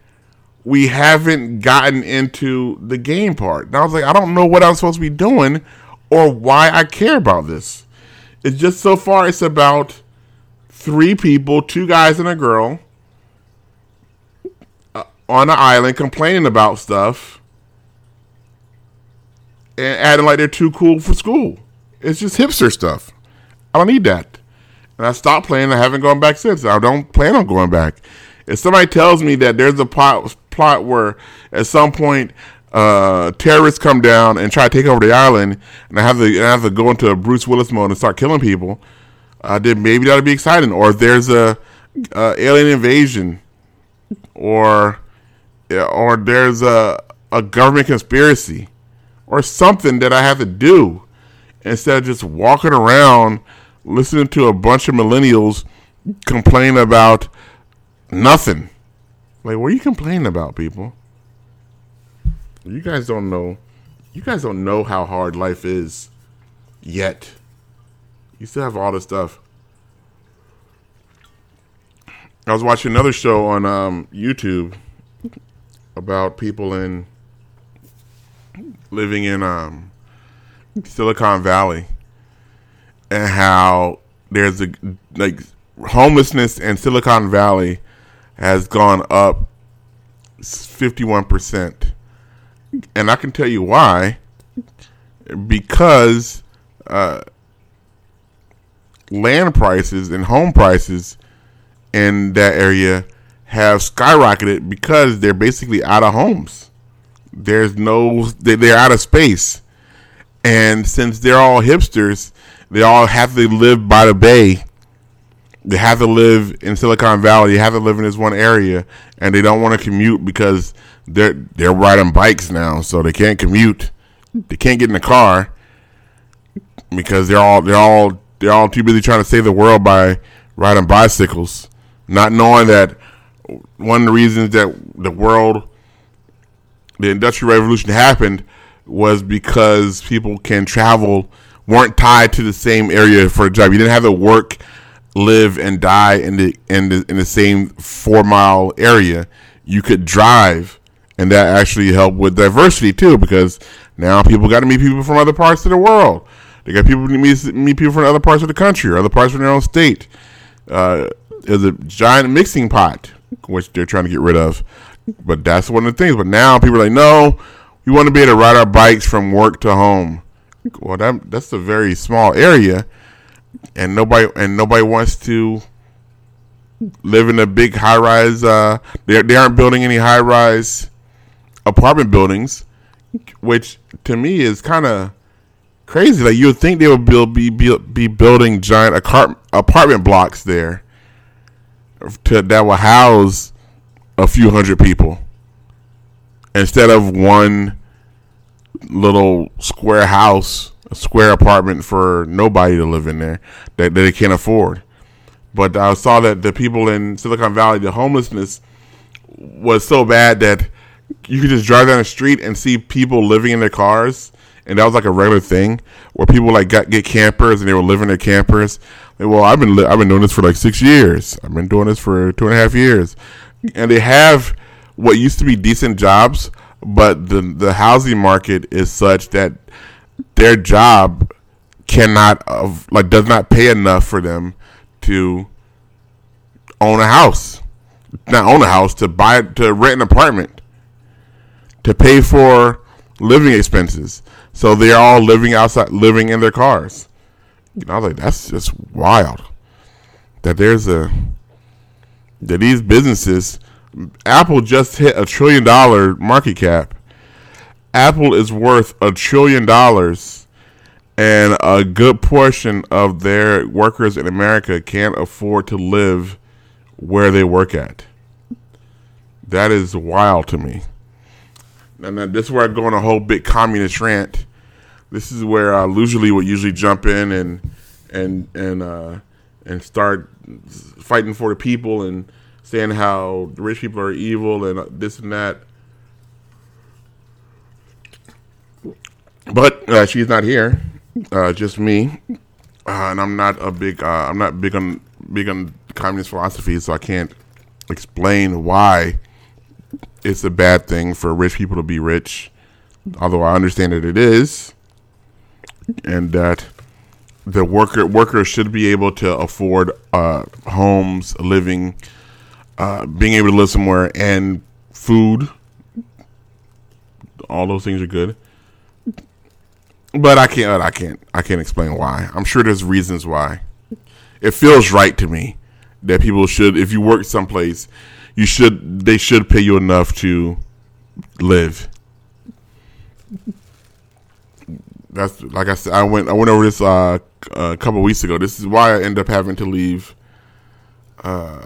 Speaker 2: we haven't gotten into the game part. And I was like, I don't know what I'm supposed to be doing or why I care about this. It's just so far it's about three people, two guys and a girl uh, on an island complaining about stuff and acting like they're too cool for school. It's just hipster stuff. I don't need that. And I stopped playing. I haven't gone back since. I don't plan on going back. If somebody tells me that there's a plot, plot where at some point uh, terrorists come down and try to take over the island, and I have to, I have to go into a Bruce Willis mode and start killing people, uh, then maybe that'll be exciting. Or if there's a uh, alien invasion, or or there's a a government conspiracy or something that I have to do instead of just walking around listening to a bunch of millennials complain about nothing. Like, what are you complaining about, people? You guys don't know You guys don't know how hard life is yet. You still have all this stuff. I was watching another show on um, YouTube about people in living in um, Silicon Valley and how there's a like homelessness in Silicon Valley has gone up 51%. And I can tell you why. Because uh, land prices and home prices in that area have skyrocketed because they're basically out of homes. There's no, they're out of space. And since they're all hipsters, they all have to live by the bay they have to live in Silicon Valley. They have to live in this one area, and they don't want to commute because they're they're riding bikes now, so they can't commute. They can't get in the car because they're all they're all they're all too busy trying to save the world by riding bicycles, not knowing that one of the reasons that the world, the industrial revolution happened was because people can travel weren't tied to the same area for a job. You didn't have to work live and die in the in the in the same four mile area, you could drive, and that actually helped with diversity too, because now people got to meet people from other parts of the world. They got people to meet meet people from other parts of the country or other parts of their own state. Uh, there's a giant mixing pot, which they're trying to get rid of. But that's one of the things. But now people are like, no, we want to be able to ride our bikes from work to home. Well, that that's a very small area and nobody and nobody wants to live in a big high rise. Uh, they they aren't building any high rise apartment buildings, which to me is kind of crazy. Like you would think they would build be be, be building giant apartment blocks there to that will house a few hundred people instead of one little square house square apartment for nobody to live in there that, that they can't afford. But I saw that the people in Silicon Valley, the homelessness was so bad that you could just drive down the street and see people living in their cars, and that was like a regular thing where people like got get campers and they were living in their campers. Well, I've been li- I've been doing this for like six years. I've been doing this for two and a half years, and they have what used to be decent jobs, but the the housing market is such that their job cannot uh, like does not pay enough for them to own a house, not own a house to buy to rent an apartment, to pay for living expenses. So they're all living outside, living in their cars. You know, I was like, that's just wild. That there's a that these businesses, Apple just hit a trillion dollar market cap Apple is worth a trillion dollars, and a good portion of their workers in America can't afford to live where they work at. That is wild to me. And then this is where I go on a whole big communist rant. This is where I usually would usually jump in and and and uh, and start fighting for the people and saying how the rich people are evil and this and that. But uh, she's not here, uh, just me, uh, and I'm not a big. Uh, I'm not big on big on communist philosophy, so I can't explain why it's a bad thing for rich people to be rich. Although I understand that it is, and that the worker workers should be able to afford uh, homes, living, being able to live somewhere, and food. All those things are good but I can't. I can't. I can't explain why. I'm sure there's reasons why. It feels right to me that people should, if you work someplace, you should. They should pay you enough to live. That's like I said. I went. I went over this uh, a couple weeks ago. This is why I end up having to leave. Uh,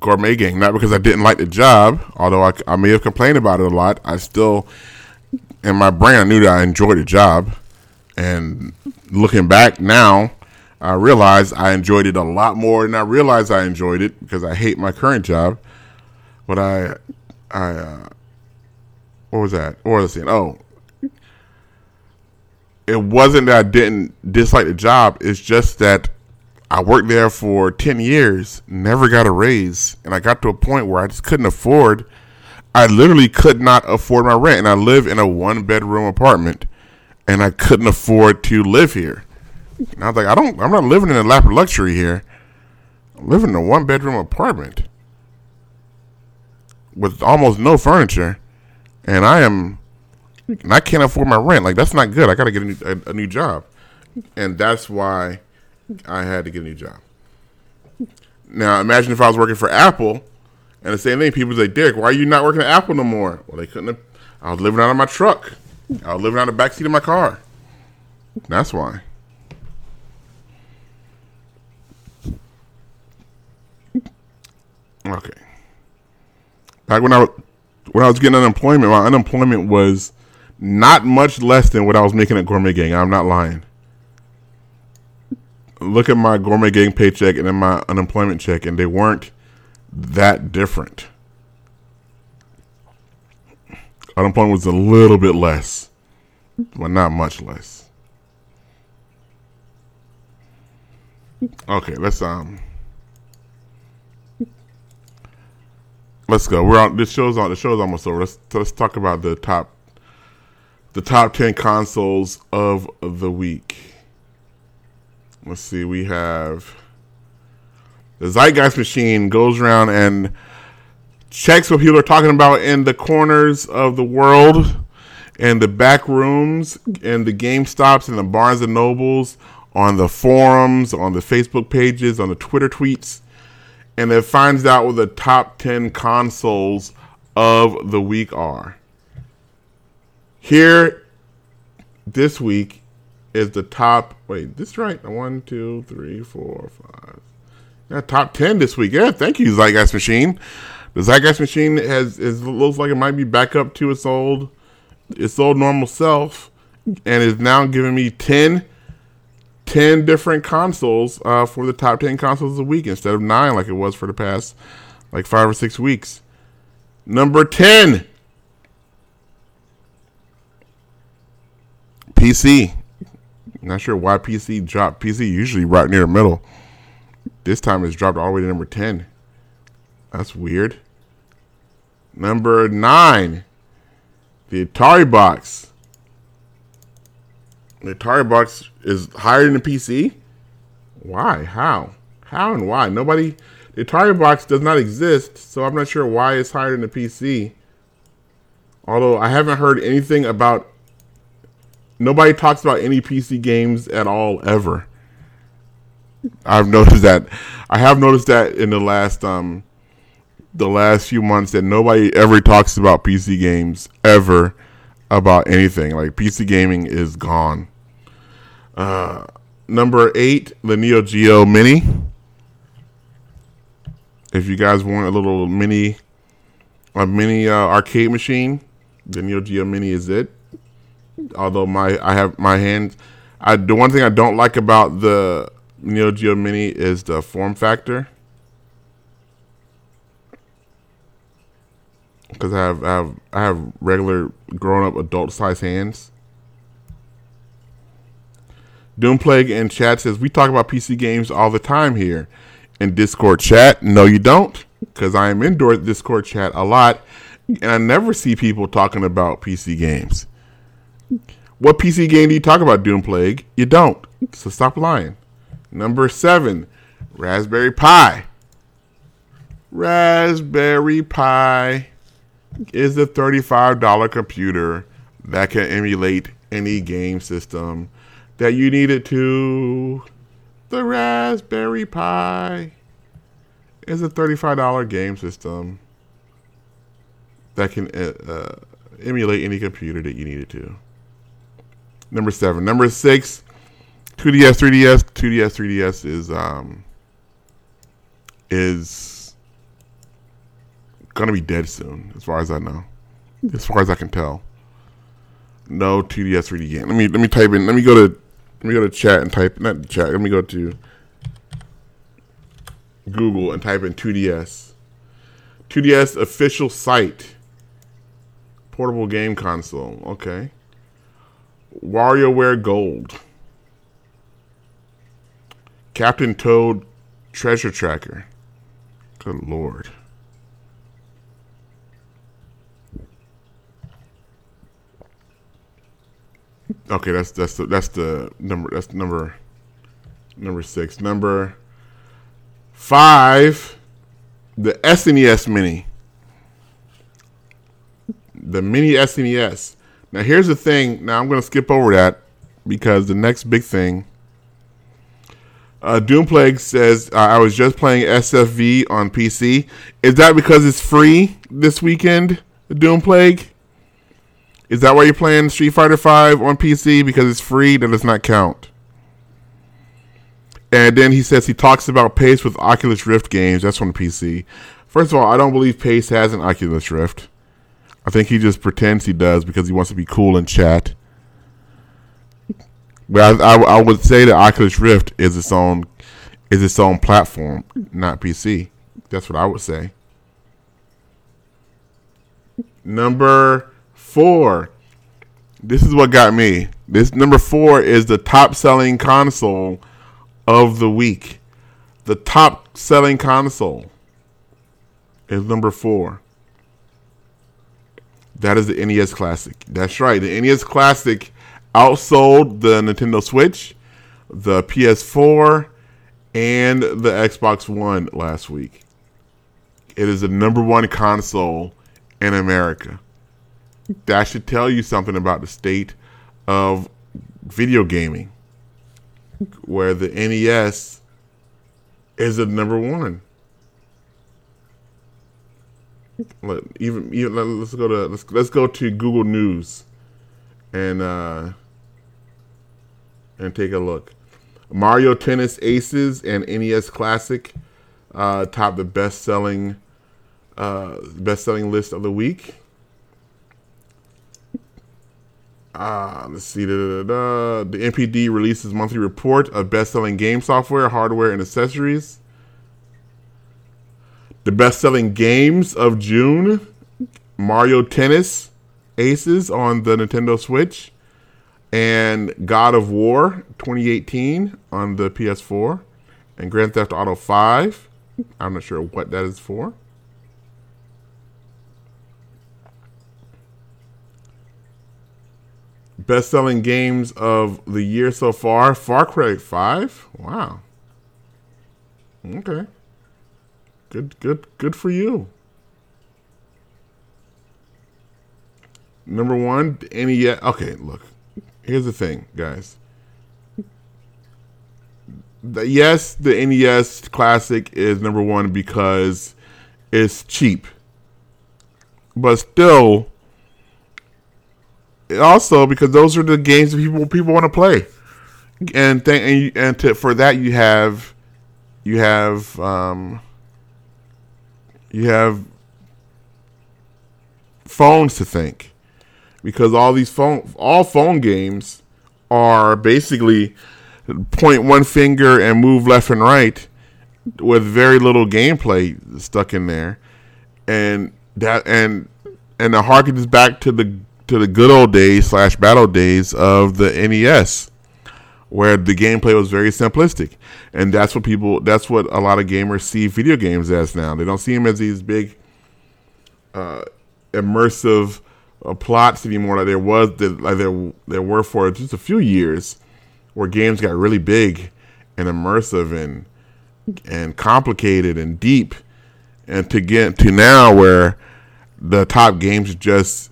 Speaker 2: gourmet gang not because I didn't like the job, although I, I may have complained about it a lot. I still, in my brain, I knew that I enjoyed the job and looking back now, I realize I enjoyed it a lot more than I realized I enjoyed it because I hate my current job. But I, I, uh, what was that? Was I saying? Oh, it wasn't that I didn't dislike the job. It's just that I worked there for 10 years, never got a raise. And I got to a point where I just couldn't afford, I literally could not afford my rent. And I live in a one bedroom apartment and I couldn't afford to live here. And I was like, I don't, I'm not living in a lap of luxury here. I'm living in a one bedroom apartment with almost no furniture. And I am, and I can't afford my rent. Like, that's not good. I got to get a new, a, a new job. And that's why I had to get a new job. Now, imagine if I was working for Apple and the same thing. People say, Dick, why are you not working at Apple no more? Well, they couldn't have, I was living out of my truck. I was living out the backseat of my car. That's why. Okay. Back when I when I was getting unemployment, my unemployment was not much less than what I was making at Gourmet Gang. I'm not lying. Look at my Gourmet Gang paycheck and then my unemployment check, and they weren't that different. Unemployment was a little bit less, but not much less. Okay, let's um let's go. We're on this show's on the show's almost over. Let's let's talk about the top the top ten consoles of the week. Let's see, we have the Zeitgeist machine goes around and checks what people are talking about in the corners of the world and the back rooms and the Game Stops and the Barnes and Nobles on the forums, on the Facebook pages, on the Twitter tweets, and it finds out what the top 10 consoles of the week are. Here this week is the top. Wait, this right? One, two, three, four, five. Yeah, top ten this week. Yeah, thank you, Zeitgeist Machine. The Zeitgeist Machine has is looks like it might be back up to its old its old normal self, and is now giving me 10, 10 different consoles uh, for the top ten consoles of the week instead of nine like it was for the past like five or six weeks. Number ten. PC. Not sure why PC dropped. PC usually right near the middle. This time it's dropped all the way to number 10. That's weird. Number 9. The Atari box. The Atari box is higher than the PC? Why? How? How and why? Nobody. The Atari box does not exist, so I'm not sure why it's higher than the PC. Although I haven't heard anything about Nobody talks about any PC games at all ever. I've noticed that. I have noticed that in the last um the last few months that nobody ever talks about PC games ever about anything. Like PC gaming is gone. Uh, number eight, the Neo Geo Mini. If you guys want a little mini, a mini uh, arcade machine, the Neo Geo Mini is it although my I have my hands. I the one thing I don't like about the Neo Geo Mini is the form factor. Because I have, I have I have regular grown up adult size hands. Doomplague in chat says we talk about PC games all the time here in Discord chat. No, you don't, because I am indoor Discord chat a lot, and I never see people talking about PC games. What PC game do you talk about, Doom Plague? You don't. So stop lying. Number seven, Raspberry Pi. Raspberry Pi is a $35 computer that can emulate any game system that you need it to. The Raspberry Pi is a $35 game system that can uh, uh, emulate any computer that you need it to. Number seven. Number six, 2DS, 3DS. 2DS, 3DS is um is gonna be dead soon, as far as I know. As far as I can tell. No 2DS 3D game. Let me let me type in. Let me go to let me go to chat and type not chat. Let me go to Google and type in 2DS. 2DS official site. Portable game console. Okay WarioWare Gold. Captain Toad Treasure Tracker. Good lord. Okay, that's that's the that's the number that's number number six. Number five, the SNES Mini. The mini SNES. Now here's the thing. Now I'm gonna skip over that because the next big thing. Uh, Doomplague says uh, I was just playing SFV on PC. Is that because it's free this weekend? Doomplague. Is that why you're playing Street Fighter Five on PC because it's free? That does not count. And then he says he talks about Pace with Oculus Rift games. That's on PC. First of all, I don't believe Pace has an Oculus Rift. I think he just pretends he does because he wants to be cool in chat. But I, I, I would say that Oculus Rift is its own is its own platform, not PC. That's what I would say. Number four. This is what got me. This number four is the top selling console of the week. The top selling console is number four. That is the NES Classic. That's right. The NES Classic outsold the Nintendo Switch, the PS4, and the Xbox One last week. It is the number one console in America. That should tell you something about the state of video gaming, where the NES is the number one. Let, even, even let's go to let's let's go to Google News and uh and take a look. Mario Tennis Aces and NES Classic uh, top the best selling uh, best selling list of the week. Uh, let's see. Da, da, da, the NPD releases monthly report of best selling game software, hardware, and accessories. The best selling games of June Mario Tennis Aces on the Nintendo Switch, and God of War 2018 on the PS4, and Grand Theft Auto 5. I'm not sure what that is for. Best selling games of the year so far Far Cry 5. Wow. Okay. Good, good, good for you. Number one, any yet? Okay, look. Here's the thing, guys. The, yes, the NES Classic is number one because it's cheap, but still, also because those are the games that people people want to play, and th- and, you, and to, for that you have you have um, you have phones to think because all these phone all phone games are basically point one finger and move left and right with very little gameplay stuck in there. And that and and it harkens back to the to the good old days slash battle days of the NES where the gameplay was very simplistic. And that's what people that's what a lot of gamers see video games as now. They don't see them as these big uh, immersive uh, plots anymore like there was like there there were for just a few years where games got really big and immersive and and complicated and deep. And to get to now where the top games just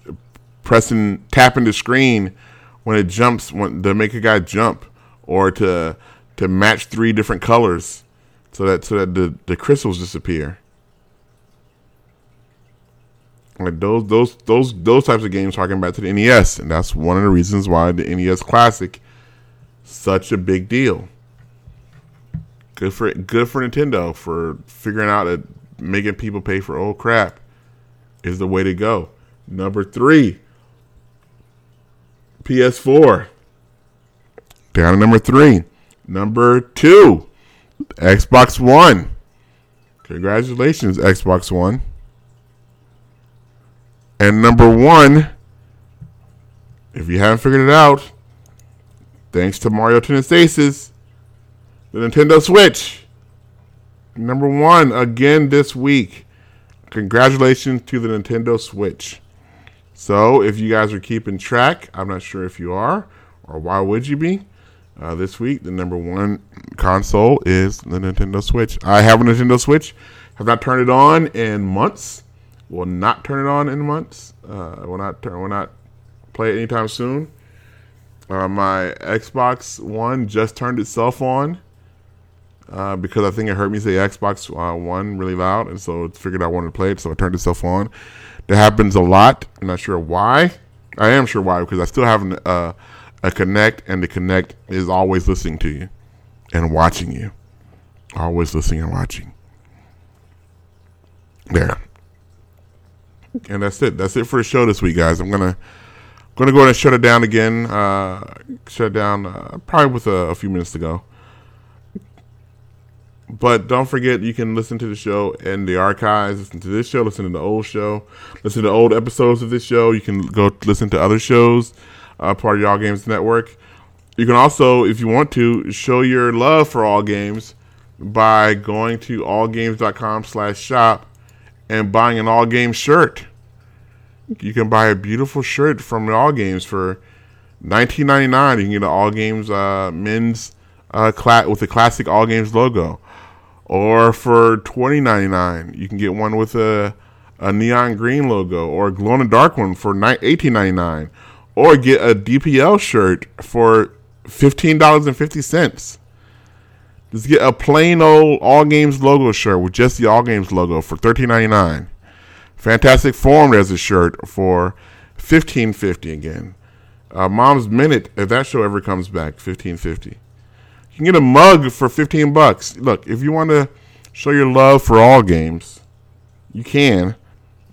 Speaker 2: pressing tapping the screen when it jumps when to make a guy jump or to to match three different colors so that so that the, the crystals disappear. Like those those those those types of games harken back to the NES, and that's one of the reasons why the NES Classic such a big deal. Good for good for Nintendo for figuring out that making people pay for old crap is the way to go. Number three, PS4. Down to number three. Number two, Xbox One. Congratulations, Xbox One. And number one, if you haven't figured it out, thanks to Mario Tennis Aces, the Nintendo Switch. Number one again this week. Congratulations to the Nintendo Switch. So, if you guys are keeping track, I'm not sure if you are, or why would you be? Uh, this week, the number one console is the Nintendo Switch. I have a Nintendo Switch, have not turned it on in months. Will not turn it on in months. Uh, will not turn. Will not play it anytime soon. Uh, my Xbox One just turned itself on uh, because I think it heard me say Xbox uh, One really loud, and so it figured I wanted to play it, so it turned itself on. That happens a lot. I'm not sure why. I am sure why because I still have an, uh, a Kinect, and the Kinect is always listening to you and watching you. Always listening and watching. There. And that's it. That's it for the show this week, guys. I'm gonna gonna go ahead and shut it down again. Uh, shut down uh, probably with a, a few minutes to go. But don't forget, you can listen to the show in the archives. Listen to this show, listen to the old show, listen to old episodes of this show. You can go listen to other shows, uh, part of All Games Network. You can also, if you want to, show your love for All Games by going to allgames.com slash shop and buying an All Games shirt. You can buy a beautiful shirt from All Games for nineteen ninety nine. You can get an All Games uh, men's uh, cla- with the classic All Games logo or for twenty ninety nine, you can get one with a a neon green logo or a glow in the dark one for eighteen ninety nine, or get a DPL shirt for fifteen dollars and fifty cents. Just get a plain old All Games logo shirt with just the All Games logo for thirteen ninety nine. Fantastic Form there's a shirt for fifteen fifty again. Uh, Mom's Minute if that show ever comes back fifteen fifty. You can get a mug for 15 bucks. Look, if you want to show your love for all games, you can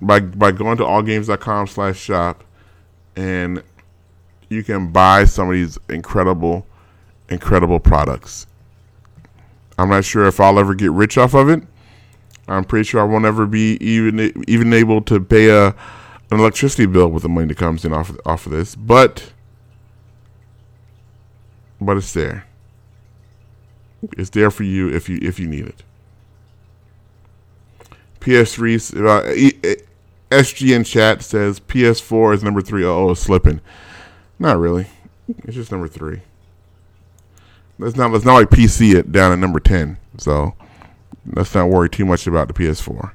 Speaker 2: by by going to allgames.com slash shop and you can buy some of these incredible, incredible products. I'm not sure if I'll ever get rich off of it. I'm pretty sure I won't ever be even even able to pay a an electricity bill with the money that comes in off of, off of this, but but it's there. It's there for you if you if you need it. PS3 uh, SGN chat says PS4 is number three. Oh, it's slipping. Not really. It's just number three. That's not. It's not like PC it down at number ten. So let's not worry too much about the PS4.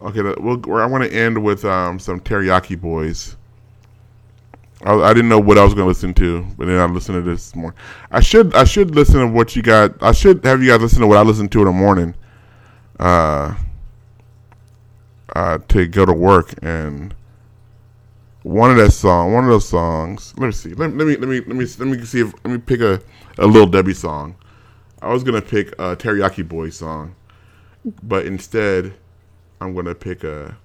Speaker 2: Okay, we'll, I want to end with um, some Teriyaki Boyz. I, I didn't know what I was going to listen to, but then I listened to this more. I should I should listen to what you got. I should have you guys listen to what I listened to in the morning, uh, uh, to go to work. And one of that song, one of those songs. Let me see. Let, let me let me let me let me see if let me pick a a little Debbie song. I was gonna pick a Teriyaki Boy song, but instead, I'm gonna pick a.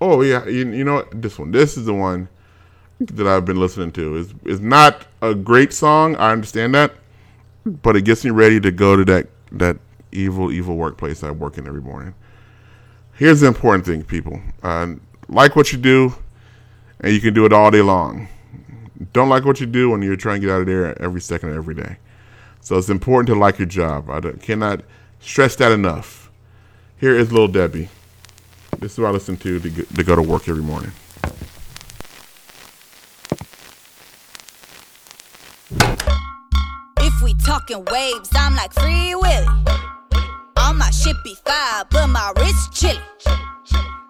Speaker 2: Oh yeah, you, you know? This one. This is the one that I've been listening to. is is not a great song. I understand that, but it gets me ready to go to that that evil evil workplace I work in every morning. Here's the important thing, people: uh, like what you do, and you can do it all day long. Don't like what you do, and you're trying to get out of there every second of every day. So it's important to like your job. I cannot stress that enough. Here is Little Debbie. This is what I listen to to, to go to work every morning.
Speaker 3: Talking waves, I'm like Free Willy. All my shit be fire, but my wrist chilly.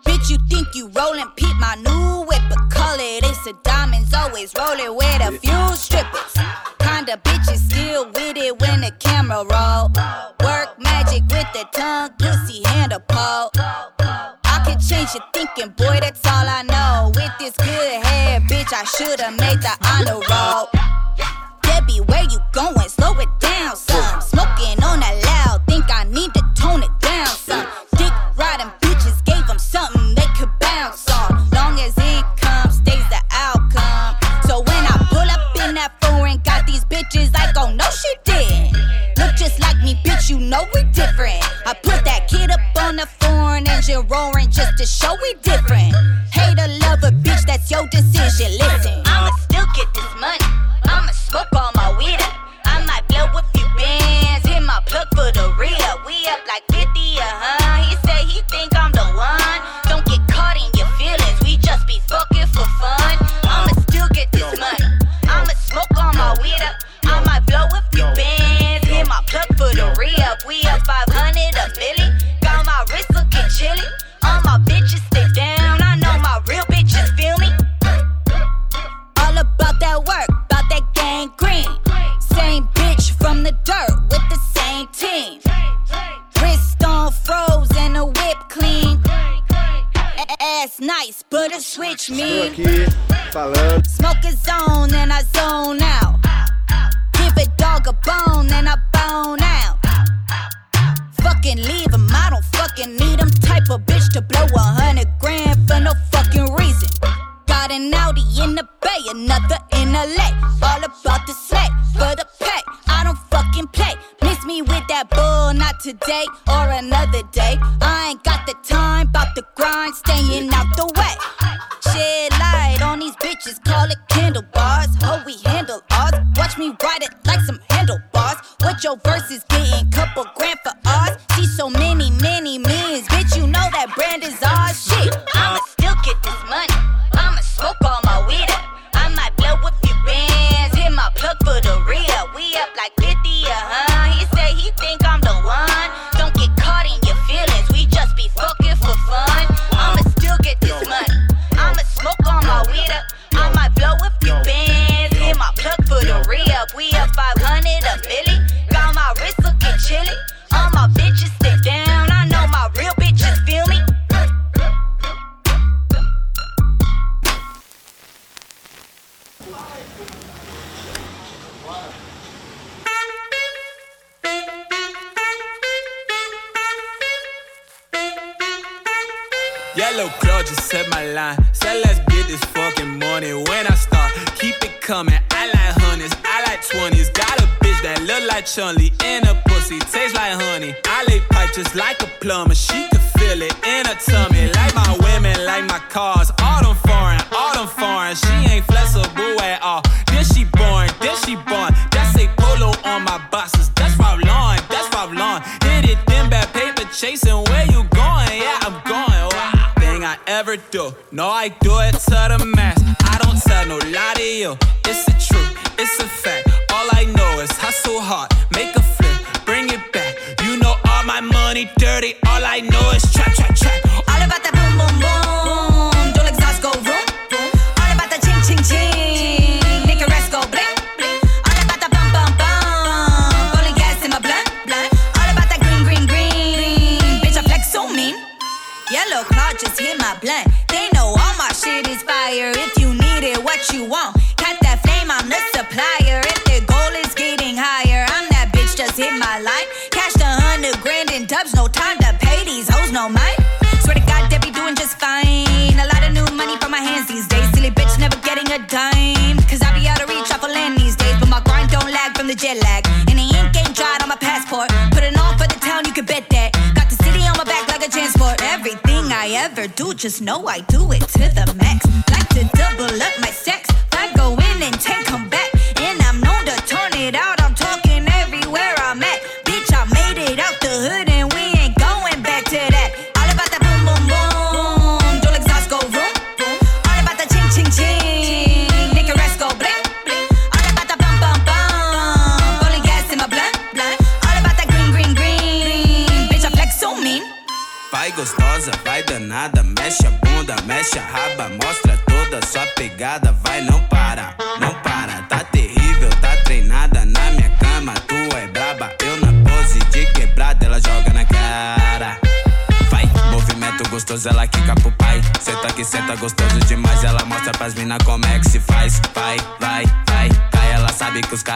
Speaker 3: Bitch, you think you rollin', peep my new whip, but call it Ace of Diamonds, always rollin' with a few strippers. Kinda bitches still with it when the camera roll. Work magic with the tongue, pussy handle pole. I can change your thinking, boy, that's all I know. With this good hair, bitch, I should've made the honor roll. Where you going? Slow it down, son.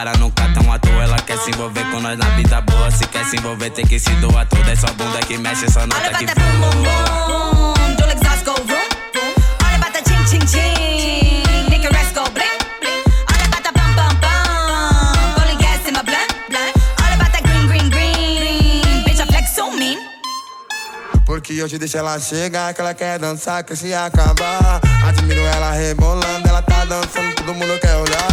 Speaker 4: cara nunca tão à toa. Ela quer se envolver com nós na vida boa. Se quer se envolver, tem que se doar toda. É essa bunda que mexe,
Speaker 3: essa
Speaker 4: nota
Speaker 3: Olha
Speaker 4: que
Speaker 3: bata
Speaker 4: pro
Speaker 3: bumbum, do exhaust go vroom. Olha bata tchim tchim tchim, bling bling. Green green green, bitch I flex so mean.
Speaker 5: Porque eu te deixo ela chegar, que ela quer dançar, que se acabar. Admiro ela rebolando, ela tá dançando, todo mundo quer olhar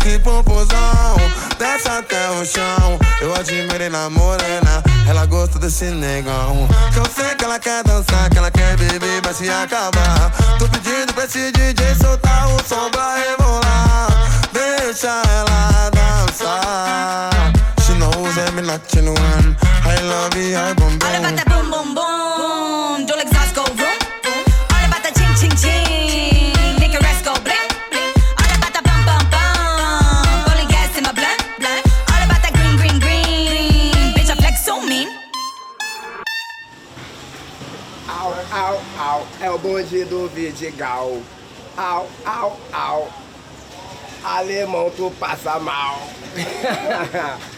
Speaker 5: que popozão Desce até o chão. Eu admirei na morena Ela gosta desse negão. Que eu sei que ela quer dançar Que ela quer beber, vai se acabar. Tô pedindo pra esse DJ soltar o som pra rebolar Deixa ela dançar. She knows I'm not chillin' I love you, I
Speaker 6: bomb o bonde do Vidigal. Au, au, au. Alemão, tu passa mal.